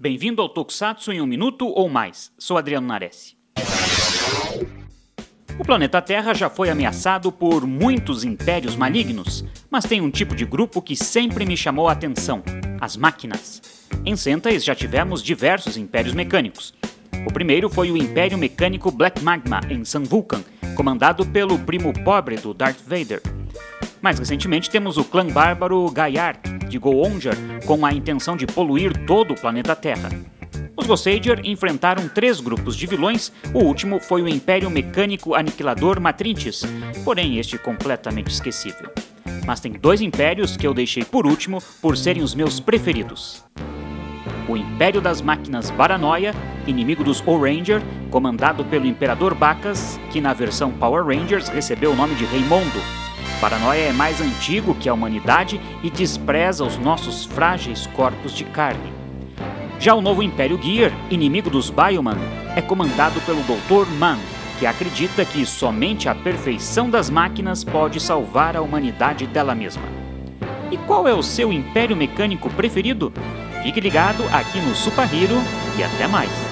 Bem-vindo ao Tokusatsu em um minuto ou mais. Sou Adriano Nares. O planeta Terra já foi ameaçado por muitos impérios malignos, mas tem um tipo de grupo que sempre me chamou a atenção: as máquinas. Em Sentais já tivemos diversos impérios mecânicos. O primeiro foi o Império Mecânico Black Magma, em San Vulcan, comandado pelo primo pobre do Darth Vader. Mais recentemente temos o clã bárbaro Gaiar, de Goonjar, com a intenção de poluir todo o planeta Terra. Os Gossager enfrentaram três grupos de vilões, o último foi o Império Mecânico Aniquilador Matrintis, porém este completamente esquecível. Mas tem dois impérios que eu deixei por último por serem os meus preferidos. O Império das Máquinas Baranoia, inimigo dos O-Ranger, comandado pelo Imperador Bacchus, que na versão Power Rangers recebeu o nome de Raimundo. Paranoia é mais antigo que a humanidade e despreza os nossos frágeis corpos de carne. Já o novo Império Gear, inimigo dos Bioman, é comandado pelo Dr. Man, que acredita que somente a perfeição das máquinas pode salvar a humanidade dela mesma. E qual é o seu império mecânico preferido? Fique ligado aqui no Super Hero e até mais!